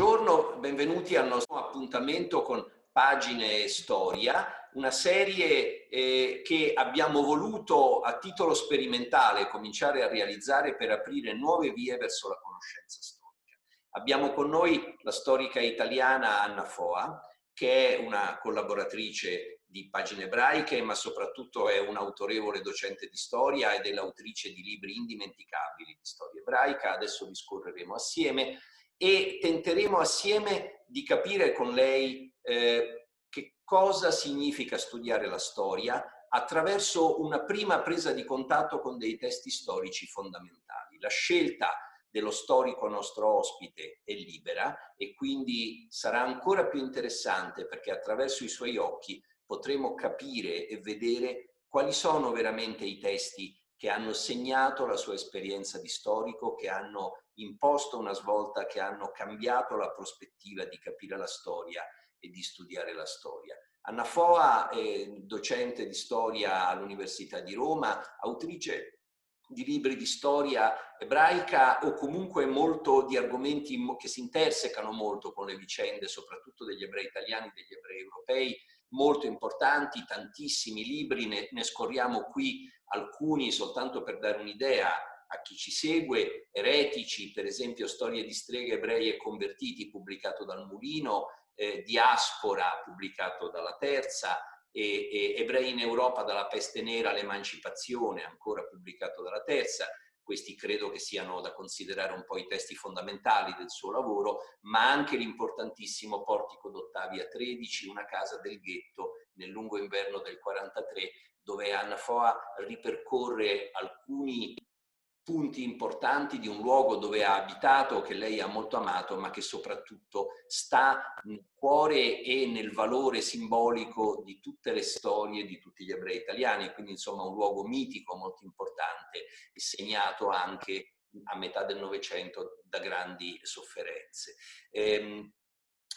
Buongiorno, benvenuti al nostro appuntamento con Pagine e Storia, una serie eh, che abbiamo voluto a titolo sperimentale cominciare a realizzare per aprire nuove vie verso la conoscenza storica. Abbiamo con noi la storica italiana Anna Foa, che è una collaboratrice di pagine ebraiche, ma soprattutto è un'autorevole docente di storia ed è l'autrice di libri indimenticabili di storia ebraica. Adesso li scorreremo assieme e tenteremo assieme di capire con lei eh, che cosa significa studiare la storia attraverso una prima presa di contatto con dei testi storici fondamentali. La scelta dello storico nostro ospite è libera e quindi sarà ancora più interessante perché attraverso i suoi occhi potremo capire e vedere quali sono veramente i testi che hanno segnato la sua esperienza di storico, che hanno imposto una svolta, che hanno cambiato la prospettiva di capire la storia e di studiare la storia. Anna Foa è docente di storia all'Università di Roma, autrice di libri di storia ebraica o comunque molto di argomenti che si intersecano molto con le vicende, soprattutto degli ebrei italiani e degli ebrei europei, molto importanti, tantissimi libri, ne, ne scorriamo qui alcuni soltanto per dare un'idea a chi ci segue, Eretici, per esempio Storie di streghe ebrei e convertiti, pubblicato dal Mulino, eh, Diaspora, pubblicato dalla Terza, e, e Ebrei in Europa dalla peste nera all'emancipazione, ancora pubblicato dalla Terza. Questi credo che siano da considerare un po' i testi fondamentali del suo lavoro, ma anche l'importantissimo Portico d'Ottavia 13, una casa del ghetto nel lungo inverno del 43, dove Anna Foa ripercorre alcuni punti importanti di un luogo dove ha abitato, che lei ha molto amato, ma che soprattutto sta nel cuore e nel valore simbolico di tutte le storie di tutti gli ebrei italiani, quindi insomma un luogo mitico molto importante e segnato anche a metà del Novecento da grandi sofferenze. Ehm,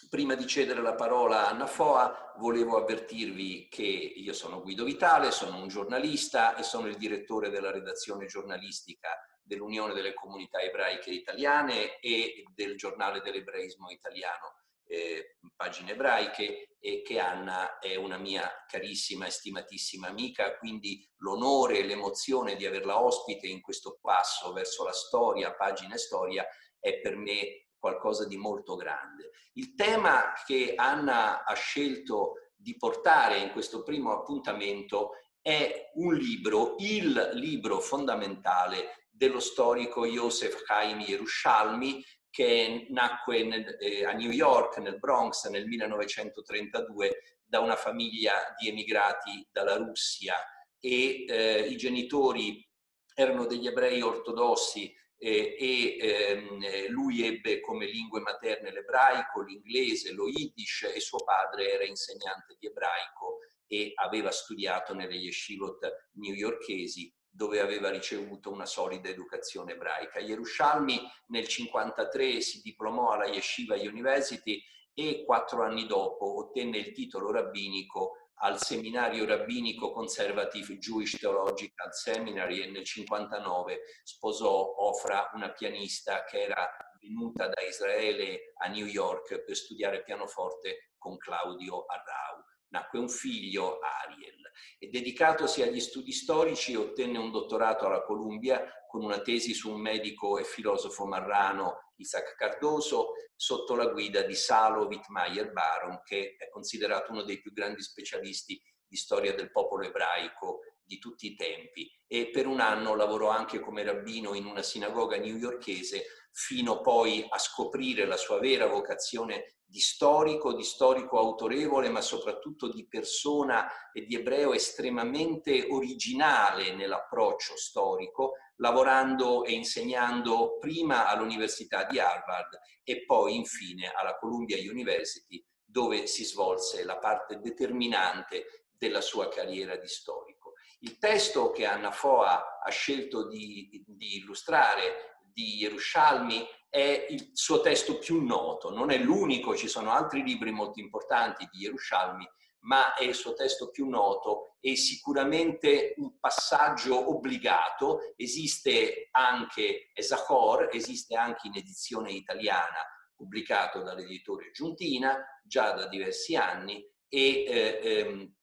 Prima di cedere la parola a Anna Foa, volevo avvertirvi che io sono Guido Vitale, sono un giornalista e sono il direttore della redazione giornalistica dell'Unione delle Comunità Ebraiche Italiane e del giornale dell'ebraismo italiano, eh, Pagine Ebraiche, e che Anna è una mia carissima e stimatissima amica, quindi l'onore e l'emozione di averla ospite in questo passo verso la storia, pagina e storia, è per me qualcosa di molto grande. Il tema che Anna ha scelto di portare in questo primo appuntamento è un libro, il libro fondamentale dello storico Joseph Chaim Yerushalmi, che nacque nel, eh, a New York, nel Bronx, nel 1932, da una famiglia di emigrati dalla Russia e eh, i genitori erano degli ebrei ortodossi eh, e ehm, lui ebbe come lingue materne l'ebraico, l'inglese, lo yiddish e suo padre era insegnante di ebraico e aveva studiato nelle yeshivot newyorkesi dove aveva ricevuto una solida educazione ebraica. Yerushalmi nel 1953 si diplomò alla Yeshiva University e quattro anni dopo ottenne il titolo rabbinico al seminario rabbinico Conservative Jewish Theological Seminary e nel 59 sposò Ofra, una pianista che era venuta da Israele a New York per studiare pianoforte con Claudio Arrau. Nacque un figlio, Ariel, e dedicatosi agli studi storici ottenne un dottorato alla Columbia con una tesi su un medico e filosofo marrano, Isaac Cardoso, sotto la guida di Salo Wittmeyer Baron, che è considerato uno dei più grandi specialisti di storia del popolo ebraico di tutti i tempi. E per un anno lavorò anche come rabbino in una sinagoga newyorkese fino poi a scoprire la sua vera vocazione di storico, di storico autorevole, ma soprattutto di persona e di ebreo estremamente originale nell'approccio storico, lavorando e insegnando prima all'Università di Harvard e poi infine alla Columbia University, dove si svolse la parte determinante della sua carriera di storico. Il testo che Anna Foa ha scelto di, di illustrare di Yerushalmi è il suo testo più noto, non è l'unico, ci sono altri libri molto importanti di Yerushalmi, ma è il suo testo più noto e sicuramente un passaggio obbligato. Esiste anche Esachor, esiste anche in edizione italiana, pubblicato dall'editore Giuntina già da diversi anni e, eh, ehm,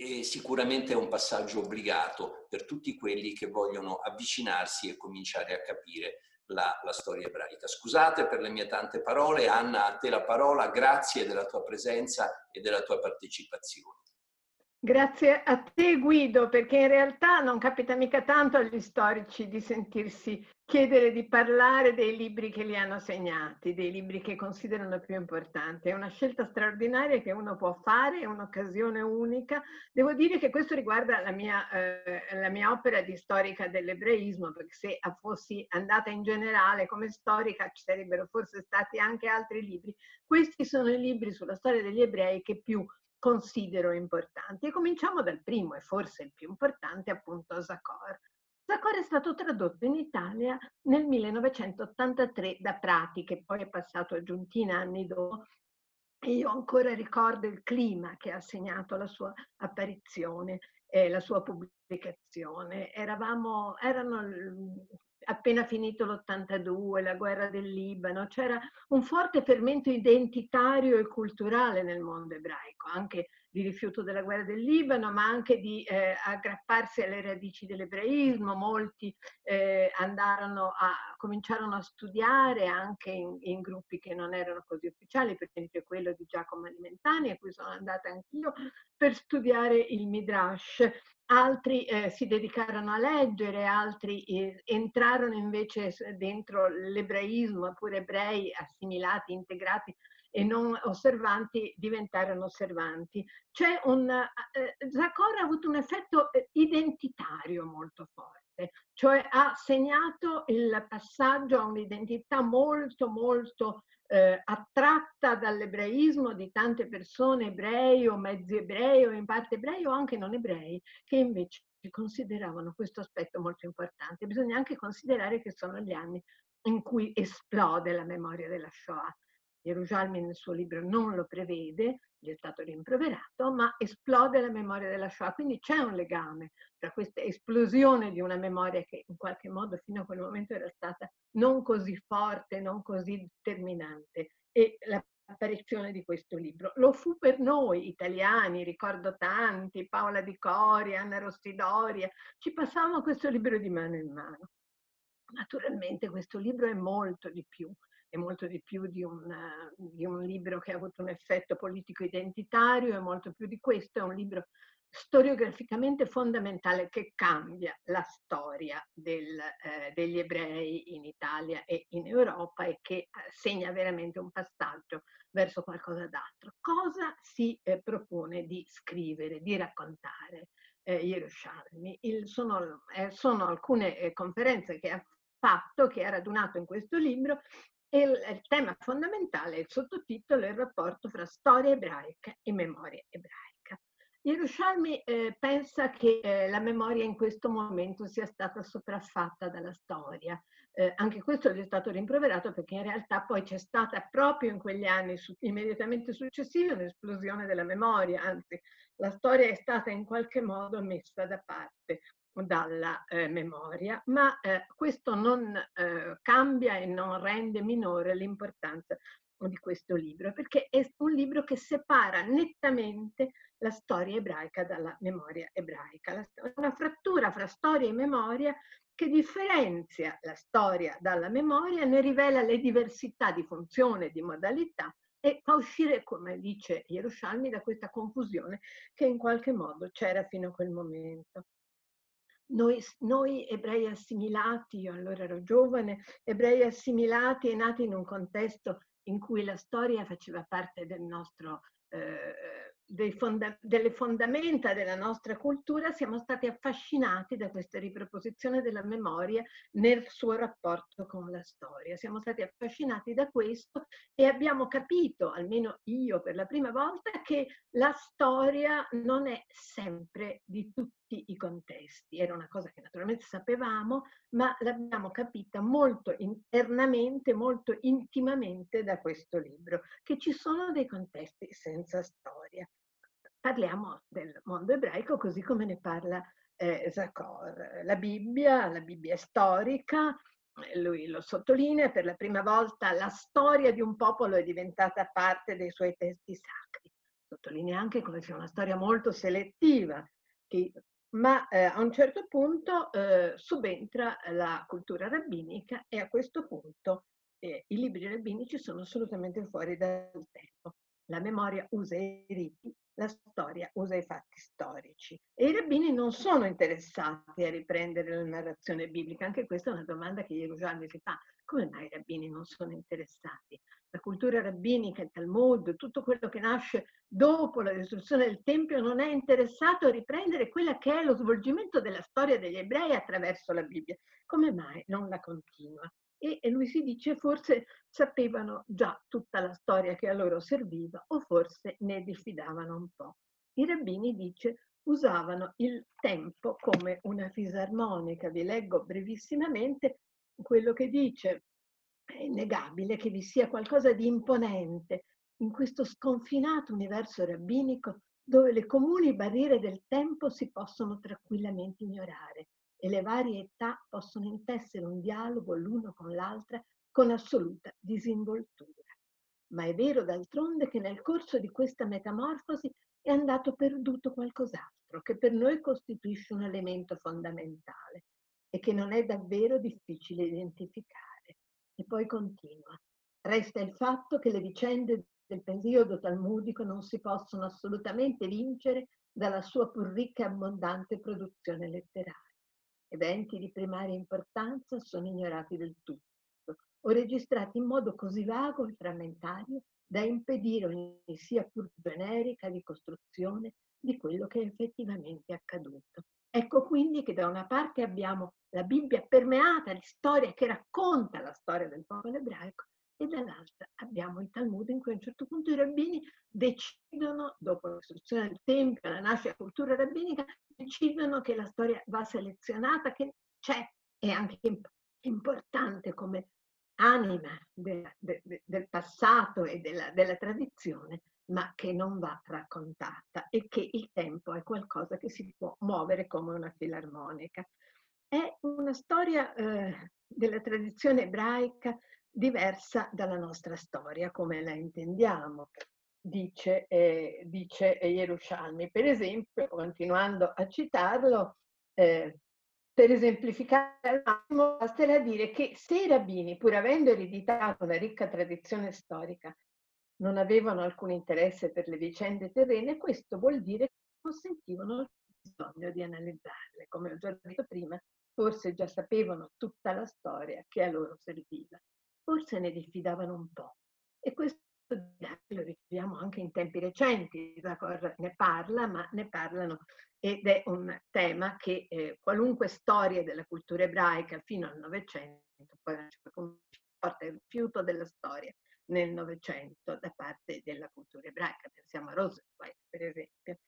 e sicuramente è un passaggio obbligato per tutti quelli che vogliono avvicinarsi e cominciare a capire la, la, storia ebraica. Scusate per le mie tante parole, Anna, a te la parola, grazie della tua presenza e della tua partecipazione. Grazie a te Guido, perché in realtà non capita mica tanto agli storici di sentirsi chiedere di parlare dei libri che li hanno segnati, dei libri che considerano più importanti. È una scelta straordinaria che uno può fare, è un'occasione unica. Devo dire che questo riguarda la mia, eh, la mia opera di storica dell'ebraismo, perché se fossi andata in generale come storica ci sarebbero forse stati anche altri libri. Questi sono i libri sulla storia degli ebrei che più considero importanti. E cominciamo dal primo e forse il più importante, appunto Zacor. Zacor è stato tradotto in Italia nel 1983 da Prati, che poi è passato a Giuntina anni dopo. E io ancora ricordo il clima che ha segnato la sua apparizione e la sua pubblicazione. Eravamo, erano appena finito l'82, la guerra del Libano, c'era un forte fermento identitario e culturale nel mondo ebraico, anche di rifiuto della guerra del Libano, ma anche di eh, aggrapparsi alle radici dell'ebraismo. Molti eh, andarono a, cominciarono a studiare anche in, in, gruppi che non erano così ufficiali, per esempio quello di Giacomo Alimentani, a cui sono andata anch'io, per studiare il Midrash altri eh, si dedicarono a leggere, altri eh, entrarono invece dentro l'ebraismo, pure ebrei assimilati, integrati e non osservanti diventarono osservanti. C'è un, eh, Zacor ha avuto un effetto eh, identitario molto forte, cioè ha segnato il passaggio a un'identità molto molto eh, attratta dall'ebraismo di tante persone ebrei o mezzi ebrei o in parte ebrei o anche non ebrei che invece consideravano questo aspetto molto importante. Bisogna anche considerare che sono gli anni in cui esplode la memoria della Shoah. Gerusalemme nel suo libro non lo prevede, gli è stato rimproverato, ma esplode la memoria della Shoah. Quindi c'è un legame tra questa esplosione di una memoria che in qualche modo fino a quel momento era stata non così forte, non così determinante, e l'apparizione di questo libro. Lo fu per noi italiani, ricordo tanti, Paola Di Coria, Anna Rossidoria, ci passavamo questo libro di mano in mano. Naturalmente questo libro è molto di più è molto di più di un, di un libro che ha avuto un effetto politico identitario, è molto più di questo, è un libro storiograficamente fondamentale che cambia la storia del, eh, degli ebrei in Italia e in Europa e che eh, segna veramente un passaggio verso qualcosa d'altro. Cosa si eh, propone di scrivere, di raccontare eh, Yerushalmi? Il, sono, eh, sono, alcune eh, conferenze che ha fatto, che ha radunato in questo libro e il, tema fondamentale, il sottotitolo, è il rapporto fra storia ebraica e memoria ebraica. Yerushalmi eh, pensa che eh, la memoria in questo momento sia stata sopraffatta dalla storia. Eh, anche questo gli è stato rimproverato perché in realtà poi c'è stata proprio in quegli anni su, immediatamente successivi un'esplosione della memoria, anzi la storia è stata in qualche modo messa da parte dalla eh, memoria, ma eh, questo non eh, cambia e non rende minore l'importanza di questo libro, perché è un libro che separa nettamente la storia ebraica dalla memoria ebraica. una frattura fra storia e memoria che differenzia la storia dalla memoria, ne rivela le diversità di funzione, di modalità e fa uscire, come dice Yerushalmi, da questa confusione che in qualche modo c'era fino a quel momento. Noi, noi, ebrei assimilati, io allora ero giovane, ebrei assimilati e nati in un contesto in cui la storia faceva parte del nostro eh, fonda delle fondamenta della nostra cultura, siamo stati affascinati da questa riproposizione della memoria nel suo rapporto con la storia. Siamo stati affascinati da questo e abbiamo capito, almeno io per la prima volta, che la storia non è sempre di tutti i contesti. Era una cosa che naturalmente sapevamo, ma l'abbiamo capita molto internamente, molto intimamente da questo libro, che ci sono dei contesti senza storia parliamo del mondo ebraico così come ne parla eh, Zacor. La Bibbia, la Bibbia è storica, lui lo sottolinea, per la prima volta la storia di un popolo è diventata parte dei suoi testi sacri. Sottolinea anche come sia una storia molto selettiva, che, ma eh, a un certo punto eh, subentra la cultura rabbinica e a questo punto eh, i libri rabbinici sono assolutamente fuori dal tempo. La memoria usa i riti, la storia usa i fatti storici. E i rabbini non sono interessati a riprendere la narrazione biblica. Anche questa è una domanda che Gerusalemme si fa. Come mai i rabbini non sono interessati? La cultura rabbinica, il Talmud, tutto quello che nasce dopo la distruzione del Tempio non è interessato a riprendere quella che è lo svolgimento della storia degli ebrei attraverso la Bibbia. Come mai non la continua? E, lui si dice forse sapevano già tutta la storia che a loro serviva o forse ne diffidavano un po'. I rabbini dice usavano il tempo come una fisarmonica. Vi leggo brevissimamente quello che dice. È innegabile che vi sia qualcosa di imponente in questo sconfinato universo rabbinico dove le comuni barriere del tempo si possono tranquillamente ignorare e le varie età possono intessere un dialogo l'uno con l'altra con assoluta disinvoltura. Ma è vero d'altronde che nel corso di questa metamorfosi è andato perduto qualcos'altro che per noi costituisce un elemento fondamentale e che non è davvero difficile identificare. E poi continua. Resta il fatto che le vicende del periodo talmudico non si possono assolutamente vincere dalla sua pur ricca e abbondante produzione letteraria eventi di primaria importanza sono ignorati del tutto o registrati in modo così vago e frammentario da impedire ogni sia pur generica ricostruzione di quello che è effettivamente accaduto. Ecco quindi che da una parte abbiamo la Bibbia permeata di storia che racconta la storia del popolo ebraico e dall'altra abbiamo il Talmud in cui a un certo punto i rabbini decidono, dopo l'istruzione del Tempio, la nascita della cultura rabbinica, decidono che la storia va selezionata, che c'è, è anche importante come anima de, de, del passato e della, della tradizione, ma che non va raccontata e che il tempo è qualcosa che si può muovere come una filarmonica. È una storia eh, della tradizione ebraica diversa dalla nostra storia, come la intendiamo, dice, eh, dice Yerushalmi. Per esempio, continuando a citarlo, eh, per esemplificare basterà dire che se i rabbini, pur avendo ereditato una ricca tradizione storica, non avevano alcun interesse per le vicende terrene, questo vuol dire che non sentivano il bisogno di analizzarle. Come ho già detto prima, forse già sapevano tutta la storia che a loro serviva forse ne diffidavano un po'. E questo lo ritroviamo anche in tempi recenti, ne parla, ma ne parlano ed è un tema che eh, qualunque storia della cultura ebraica fino al Novecento, poi porta il rifiuto della storia nel Novecento da parte della cultura ebraica, pensiamo a Roosevelt per esempio.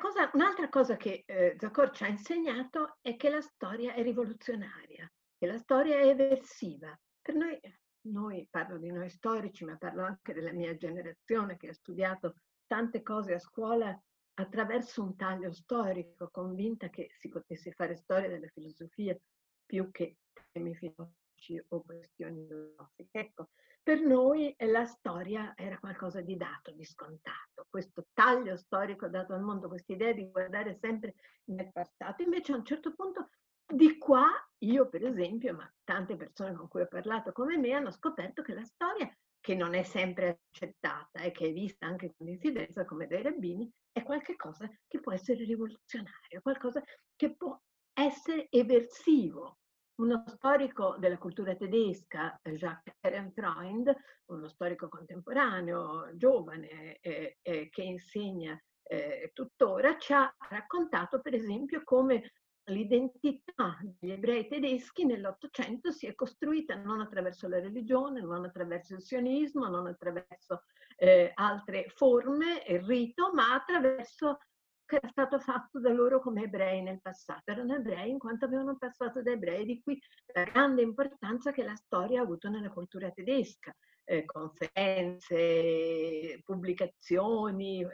Cosa, un'altra cosa che eh, Zacor ci ha insegnato è che la storia è rivoluzionaria, che la storia è eversiva. Per noi noi, parlo di noi storici, ma parlo anche della mia generazione che ha studiato tante cose a scuola attraverso un taglio storico, convinta che si potesse fare storia della filosofia più che temi filosofici o questioni filosofiche. Ecco, per noi la storia era qualcosa di dato, di scontato, questo taglio storico dato al mondo, questa idea di guardare sempre nel passato. Invece a un certo punto di qua io, per esempio, ma tante persone con cui ho parlato come me hanno scoperto che la storia, che non è sempre accettata e che è vista anche con diffidenza come dai rabbini, è qualcosa che può essere rivoluzionario, qualcosa che può essere eversivo. Uno storico della cultura tedesca, Jacques Ehrenfreund, uno storico contemporaneo, giovane, eh, eh, che insegna eh, tuttora, ci ha raccontato per esempio come l'identità degli ebrei tedeschi nell'Ottocento si è costruita non attraverso la religione, non attraverso il sionismo, non attraverso eh, altre forme, il rito, ma attraverso che era stato fatto da loro come ebrei nel passato. Erano ebrei in quanto avevano passato da ebrei, di cui la grande importanza che la storia ha avuto nella cultura tedesca. Eh, conferenze, pubblicazioni,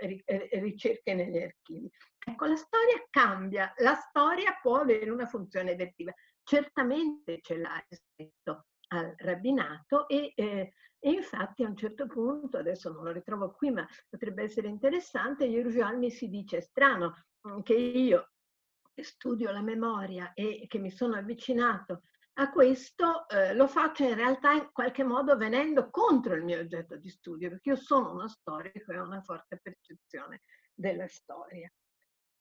ricerche negli archivi. Ecco, la storia cambia, la storia può avere una funzione eversiva. certamente ce l'ha rispetto al rabbinato e, eh, e, infatti a un certo punto, adesso non lo ritrovo qui ma potrebbe essere interessante, Yerushalmi si dice strano mm, che io studio la memoria e che mi sono avvicinato a questo eh, lo faccio in realtà in qualche modo venendo contro il mio oggetto di studio, perché io sono uno storico e ho una forte percezione della storia.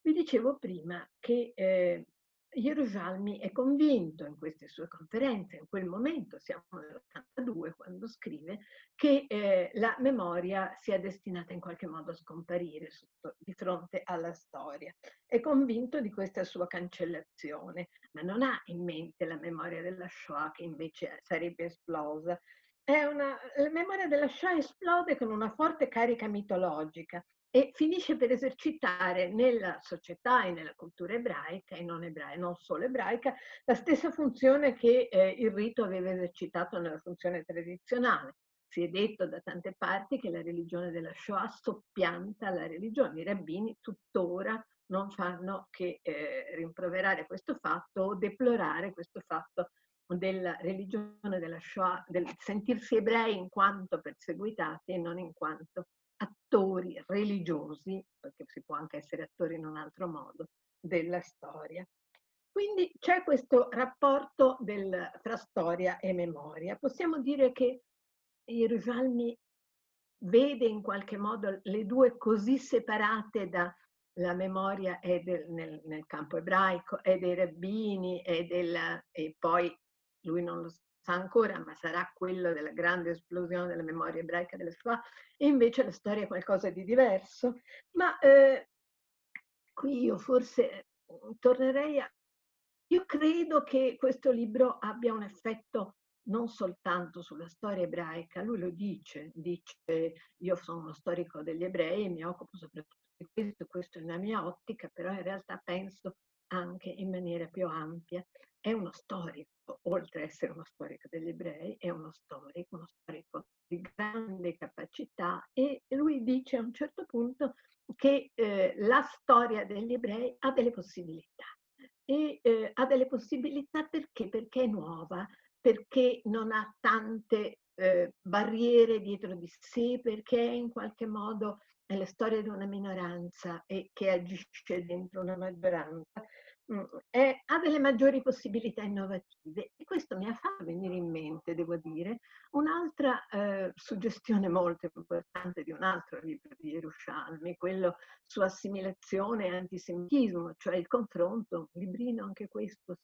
Vi dicevo prima che eh, Gerusalmi è convinto in queste sue conferenze, in quel momento, siamo nell'82 quando scrive, che eh, la memoria sia destinata in qualche modo a scomparire sotto, di fronte alla storia. È convinto di questa sua cancellazione, ma non ha in mente la memoria della Shoah che invece sarebbe esplosa. Una, la memoria della Shoah esplode con una forte carica mitologica e finisce per esercitare nella società e nella cultura ebraica e non ebraica, non solo ebraica, la stessa funzione che eh, il rito aveva esercitato nella funzione tradizionale. Si è detto da tante parti che la religione della Shoah soppianta la religione. I rabbini tuttora non fanno che eh, rimproverare questo fatto o deplorare questo fatto della religione della Shoah, del sentirsi ebrei in quanto perseguitati e non in quanto attori religiosi, perché si può anche essere attori in un altro modo, della storia. Quindi c'è questo rapporto del, fra storia e memoria. Possiamo dire che Gerusalmi vede in qualche modo le due così separate dalla memoria del, nel, nel, campo ebraico, è dei rabbini, è della, e poi lui non lo sa ancora, ma sarà quello della grande esplosione della memoria ebraica delle Shoah, e invece la storia è qualcosa di diverso. Ma eh, qui io forse mm, tornerei a... Io credo che questo libro abbia un effetto non soltanto sulla storia ebraica, lui lo dice, dice io sono uno storico degli ebrei e mi occupo soprattutto di questo, questo è la mia ottica, però in realtà penso anche in maniera più ampia è uno storico, oltre ad essere uno storico degli ebrei, è uno storico, uno storico di grande capacità e lui dice a un certo punto che eh, la storia degli ebrei ha delle possibilità. E eh, ha delle possibilità perché? Perché è nuova, perché non ha tante eh, barriere dietro di sé, perché in qualche modo è la storia di una minoranza e che agisce dentro una maggioranza eh, ha delle maggiori possibilità innovative e questo mi ha fatto venire in mente, devo dire, un'altra eh, suggestione molto importante di un altro libro di Yerushalmi, quello su assimilazione e antisemitismo, cioè il confronto, un librino anche questo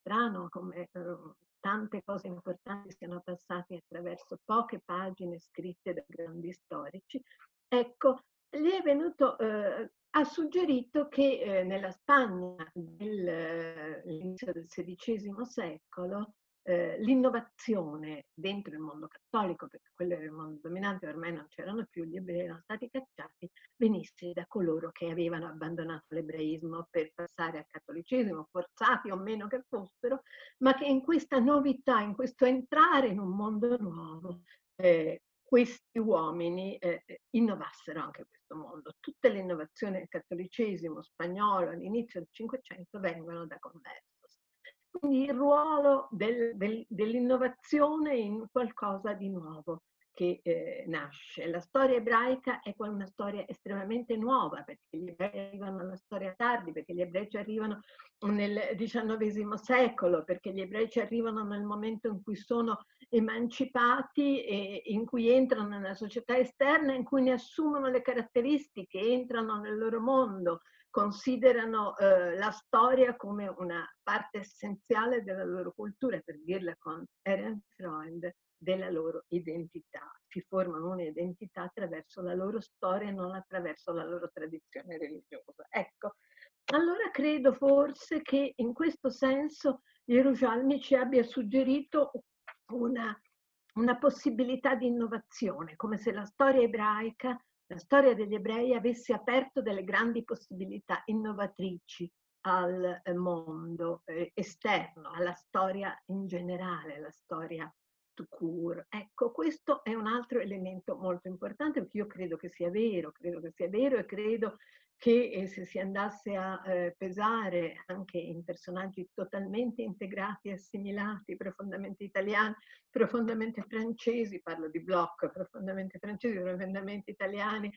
strano come eh, tante cose importanti siano passate attraverso poche pagine scritte da grandi storici. Ecco, gli è venuto eh, ha suggerito che eh, nella Spagna dell'inizio del XVI secolo eh, l'innovazione dentro il mondo cattolico, perché quello era il mondo dominante, ormai non c'erano più, gli ebrei erano stati cacciati, venisse da coloro che avevano abbandonato l'ebraismo per passare al cattolicesimo, forzati o meno che fossero, ma che in questa novità, in questo entrare in un mondo nuovo, eh, questi uomini eh, eh, innovassero anche questo mondo. Tutte le innovazioni del cattolicesimo spagnolo all'inizio del Cinquecento vengono da Conversos. Quindi il ruolo del, del, dell'innovazione in qualcosa di nuovo che eh, nasce. La storia ebraica è una storia estremamente nuova perché gli ebrei arrivano alla storia tardi, perché gli ebrei ci arrivano nel XIX secolo, perché gli ebrei ci arrivano nel momento in cui sono emancipati e in cui entrano nella società esterna, in cui ne assumono le caratteristiche, entrano nel loro mondo, considerano eh, la storia come una parte essenziale della loro cultura, per dirla con Eren Freund della loro identità. Si formano un'identità attraverso la loro storia e non attraverso la loro tradizione religiosa. Ecco, allora credo forse che in questo senso Gerusalmi ci abbia suggerito una, una possibilità di innovazione, come se la storia ebraica, la storia degli ebrei avesse aperto delle grandi possibilità innovatrici al mondo eh, esterno, alla storia in generale, alla storia court. Ecco, questo è un altro elemento molto importante perché io credo che sia vero, credo che sia vero e credo che eh, se si andasse a eh, pesare anche in personaggi totalmente integrati, assimilati, profondamente italiani, profondamente francesi, parlo di Bloch, profondamente francesi, profondamente italiani,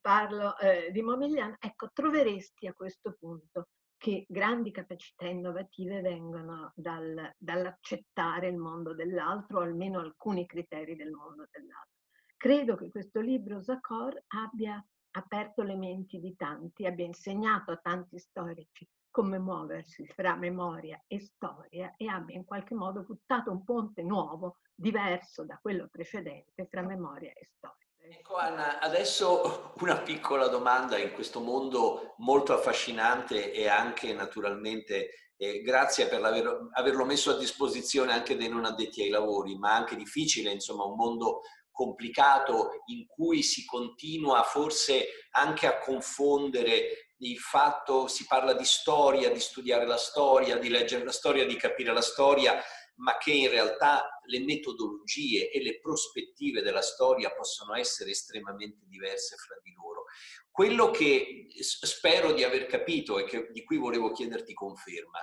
parlo eh, di Momigliano, ecco, troveresti a questo punto che grandi capacità innovative vengono dal, dall'accettare il mondo dell'altro, o almeno alcuni criteri del mondo dell'altro. Credo che questo libro Zacor abbia aperto le menti di tanti, abbia insegnato a tanti storici come muoversi fra memoria e storia e abbia in qualche modo buttato un ponte nuovo, diverso da quello precedente, fra memoria e storia. Ecco Anna, adesso una piccola domanda in questo mondo molto affascinante e anche naturalmente eh, grazie per aver, averlo messo a disposizione anche dei non addetti ai lavori, ma anche difficile, insomma un mondo complicato in cui si continua forse anche a confondere il fatto, si parla di storia, di studiare la storia, di leggere la storia, di capire la storia, ma che in realtà le metodologie e le prospettive della storia possono essere estremamente diverse fra di loro. Quello che spero di aver capito e che, di cui volevo chiederti conferma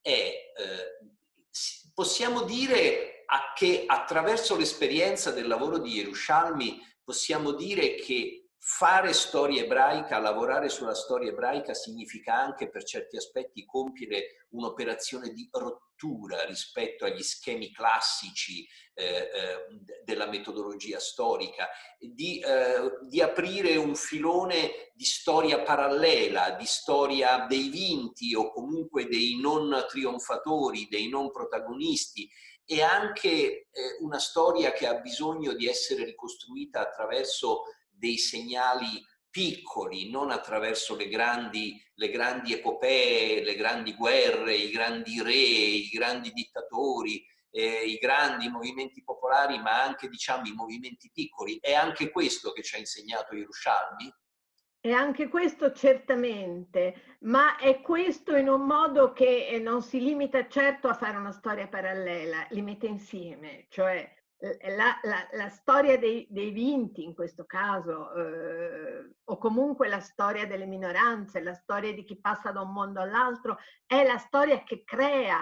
è, eh, possiamo dire che attraverso l'esperienza del lavoro di Yerushalmi possiamo dire che fare storia ebraica, lavorare sulla storia ebraica significa anche per certi aspetti compiere un'operazione di rottura rispetto agli schemi classici eh, eh, della metodologia storica, di, eh, di, aprire un filone di storia parallela, di storia dei vinti o comunque dei non trionfatori, dei non protagonisti e anche eh, una storia che ha bisogno di essere ricostruita attraverso dei segnali piccoli, non attraverso le grandi, le grandi epopee, le grandi guerre, i grandi re, i grandi dittatori, eh, i grandi movimenti popolari, ma anche diciamo i movimenti piccoli. È anche questo che ci ha insegnato Yerushalmi? E anche questo certamente, ma è questo in un modo che eh, non si limita certo a fare una storia parallela, li mette insieme, cioè la, la, la storia dei, dei, vinti in questo caso, eh, o comunque la storia delle minoranze, la storia di chi passa da un mondo all'altro, è la storia che crea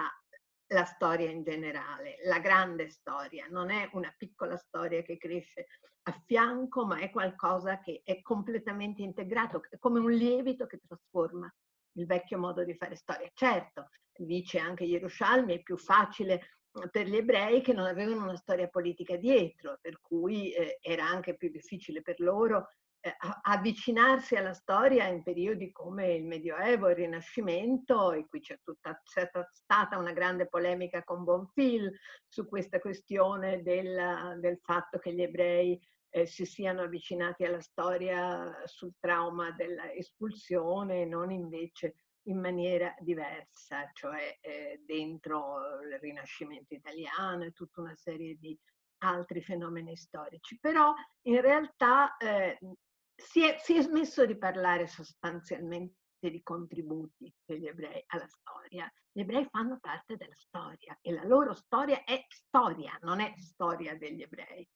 la storia in generale, la grande storia, non è una piccola storia che cresce a fianco, ma è qualcosa che è completamente integrato, è come un lievito che trasforma il vecchio modo di fare storia. Certo, dice anche Yerushalmi, è più facile per gli ebrei che non avevano una storia politica dietro, per cui eh, era anche più difficile per loro eh, avvicinarsi alla storia in periodi come il Medioevo, il Rinascimento, e qui c'è, tutta, c'è stata una grande polemica con Bonfil su questa questione del, del fatto che gli ebrei eh, si siano avvicinati alla storia sul trauma dell'espulsione e non invece in maniera diversa, cioè eh, dentro il Rinascimento italiano e tutta una serie di altri fenomeni storici. Però in realtà eh, si, è, si è smesso di parlare sostanzialmente di contributi degli ebrei alla storia. Gli ebrei fanno parte della storia e la loro storia è storia, non è storia degli ebrei.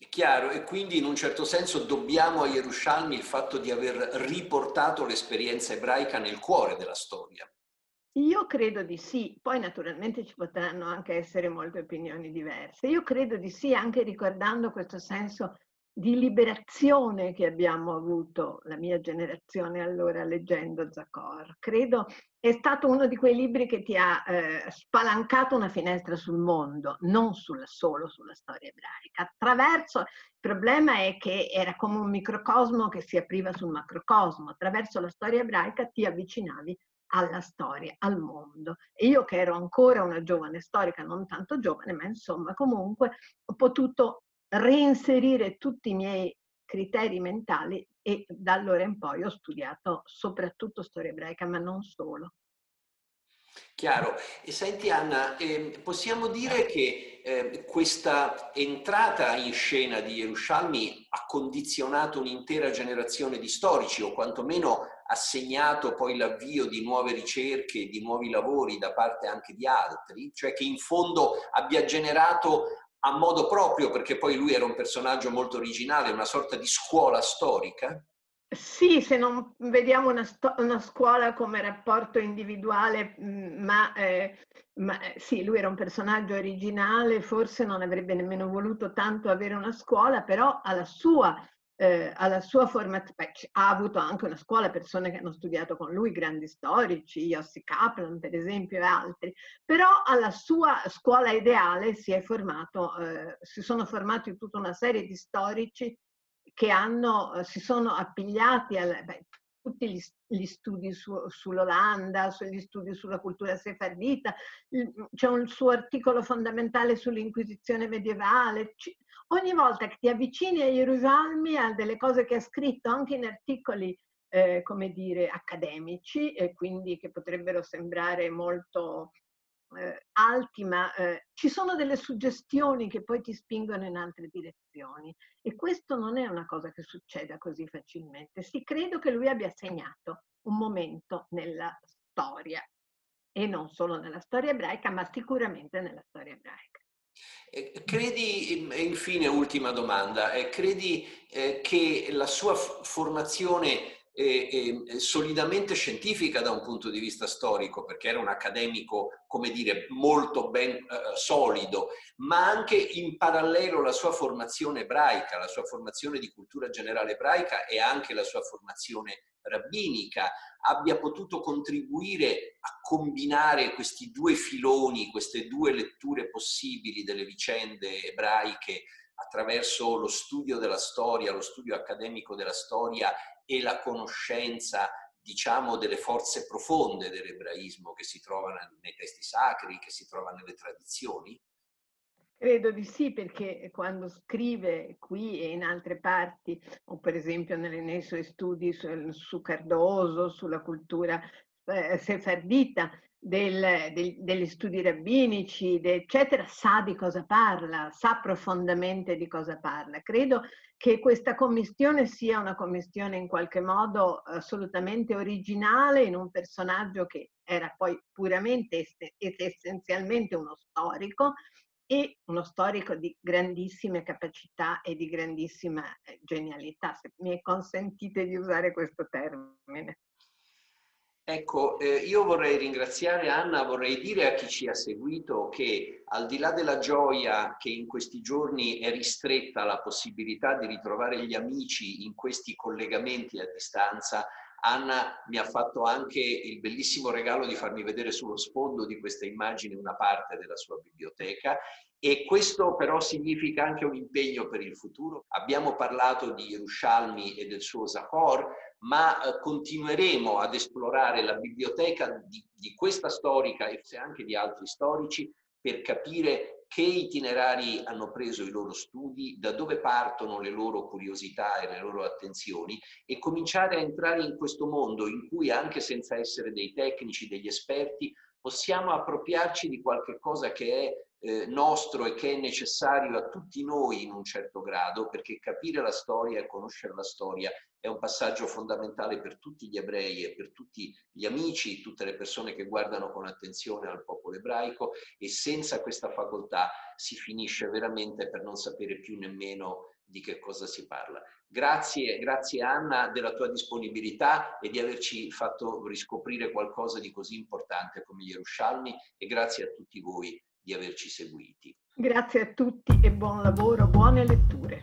È chiaro, e quindi in un certo senso dobbiamo a Yerushalmi il fatto di aver riportato l'esperienza ebraica nel cuore della storia. Io credo di sì, poi naturalmente ci potranno anche essere molte opinioni diverse. Io credo di sì, anche ricordando questo senso di liberazione che abbiamo avuto, la mia generazione allora leggendo Zacor. Credo è stato uno di quei libri che ti ha eh, spalancato una finestra sul mondo, non sul, solo sulla storia ebraica. Attraverso, il problema è che era come un microcosmo che si apriva sul macrocosmo, attraverso la storia ebraica ti avvicinavi alla storia, al mondo. E io che ero ancora una giovane storica, non tanto giovane, ma insomma comunque ho potuto reinserire tutti i miei criteri mentali e da allora in poi ho studiato soprattutto storia ebraica, ma non solo. Chiaro. E senti Anna, eh, possiamo dire che eh, questa entrata in scena di Yerushalmi ha condizionato un'intera generazione di storici o quantomeno ha segnato poi l'avvio di nuove ricerche, di nuovi lavori da parte anche di altri, cioè che in fondo abbia generato a modo proprio, perché poi lui era un personaggio molto originale, una sorta di scuola storica? Sì, se non vediamo una, una scuola come rapporto individuale, mm, ma, eh, ma, eh, sì, lui era un personaggio originale, forse non avrebbe nemmeno voluto tanto avere una scuola, però alla sua, eh, alla sua formazione, ha avuto anche una scuola, persone che hanno studiato con lui, grandi storici, Yossi Kaplan per esempio e altri, però alla sua scuola ideale si, formato, eh, si sono formati tutta una serie di storici che hanno, eh, si sono appigliati a tutti gli, gli studi su, sull'Olanda, sugli studi sulla cultura sefardita, c'è un suo articolo fondamentale sull'Inquisizione medievale. Ogni volta che ti avvicini a Gerusalemme, a delle cose che ha scritto anche in articoli, eh, come dire, accademici, e quindi che potrebbero sembrare molto eh, alti, ma eh, ci sono delle suggestioni che poi ti spingono in altre direzioni. E questo non è una cosa che succeda così facilmente. Sì, credo che lui abbia segnato un momento nella storia, e non solo nella storia ebraica, ma sicuramente nella storia ebraica. Credi, infine, ultima domanda, eh, credi eh, che la sua formazione e, e, solidamente scientifica da un punto di vista storico, perché era un accademico, come dire, molto ben eh, solido, ma anche in parallelo la sua formazione ebraica, la sua formazione di cultura generale ebraica e anche la sua formazione rabbinica abbia potuto contribuire a combinare questi due filoni, queste due letture possibili delle vicende ebraiche attraverso lo studio della storia, lo studio accademico della storia e la conoscenza, diciamo, delle forze profonde dell'ebraismo che si trovano nei testi sacri, che si trovano nelle tradizioni? Credo di sì, perché quando scrive qui e in altre parti, o per esempio nei suoi studi su, su Cardoso, sulla cultura eh, sefardita, del, del, degli studi rabbinici, eccetera, sa di cosa parla, sa profondamente di cosa parla. Credo che questa commistione sia una commistione in qualche modo assolutamente originale in un personaggio che era poi puramente ed essenzialmente uno storico e uno storico di grandissime capacità e di grandissima eh, genialità, se mi consentite di usare questo termine. Ecco, eh, io vorrei ringraziare Anna, vorrei dire a chi ci ha seguito che al di là della gioia che in questi giorni è ristretta la possibilità di ritrovare gli amici in questi collegamenti a distanza, Anna mi ha fatto anche il bellissimo regalo di farmi vedere sullo sfondo di questa immagine una parte della sua biblioteca e questo però significa anche un impegno per il futuro. Abbiamo parlato di Yerushalmi e del suo Zahor, ma eh, continueremo ad esplorare la biblioteca di, di questa storica e anche di altri storici per capire che itinerari hanno preso i loro studi, da dove partono le loro curiosità e le loro attenzioni e cominciare a entrare in questo mondo in cui anche senza essere dei tecnici, degli esperti, possiamo appropriarci di qualche cosa che è eh, nostro e che è necessario a tutti noi in un certo grado, perché capire la storia e conoscere la storia è un passaggio fondamentale per tutti gli ebrei e per tutti gli amici, tutte le persone che guardano con attenzione al popolo ebraico e senza questa facoltà si finisce veramente per non sapere più nemmeno di che cosa si parla. Grazie, grazie Anna della tua disponibilità e di averci fatto riscoprire qualcosa di così importante come Yerushalmi e grazie a tutti voi di averci seguiti. Grazie a tutti e buon lavoro, buone letture.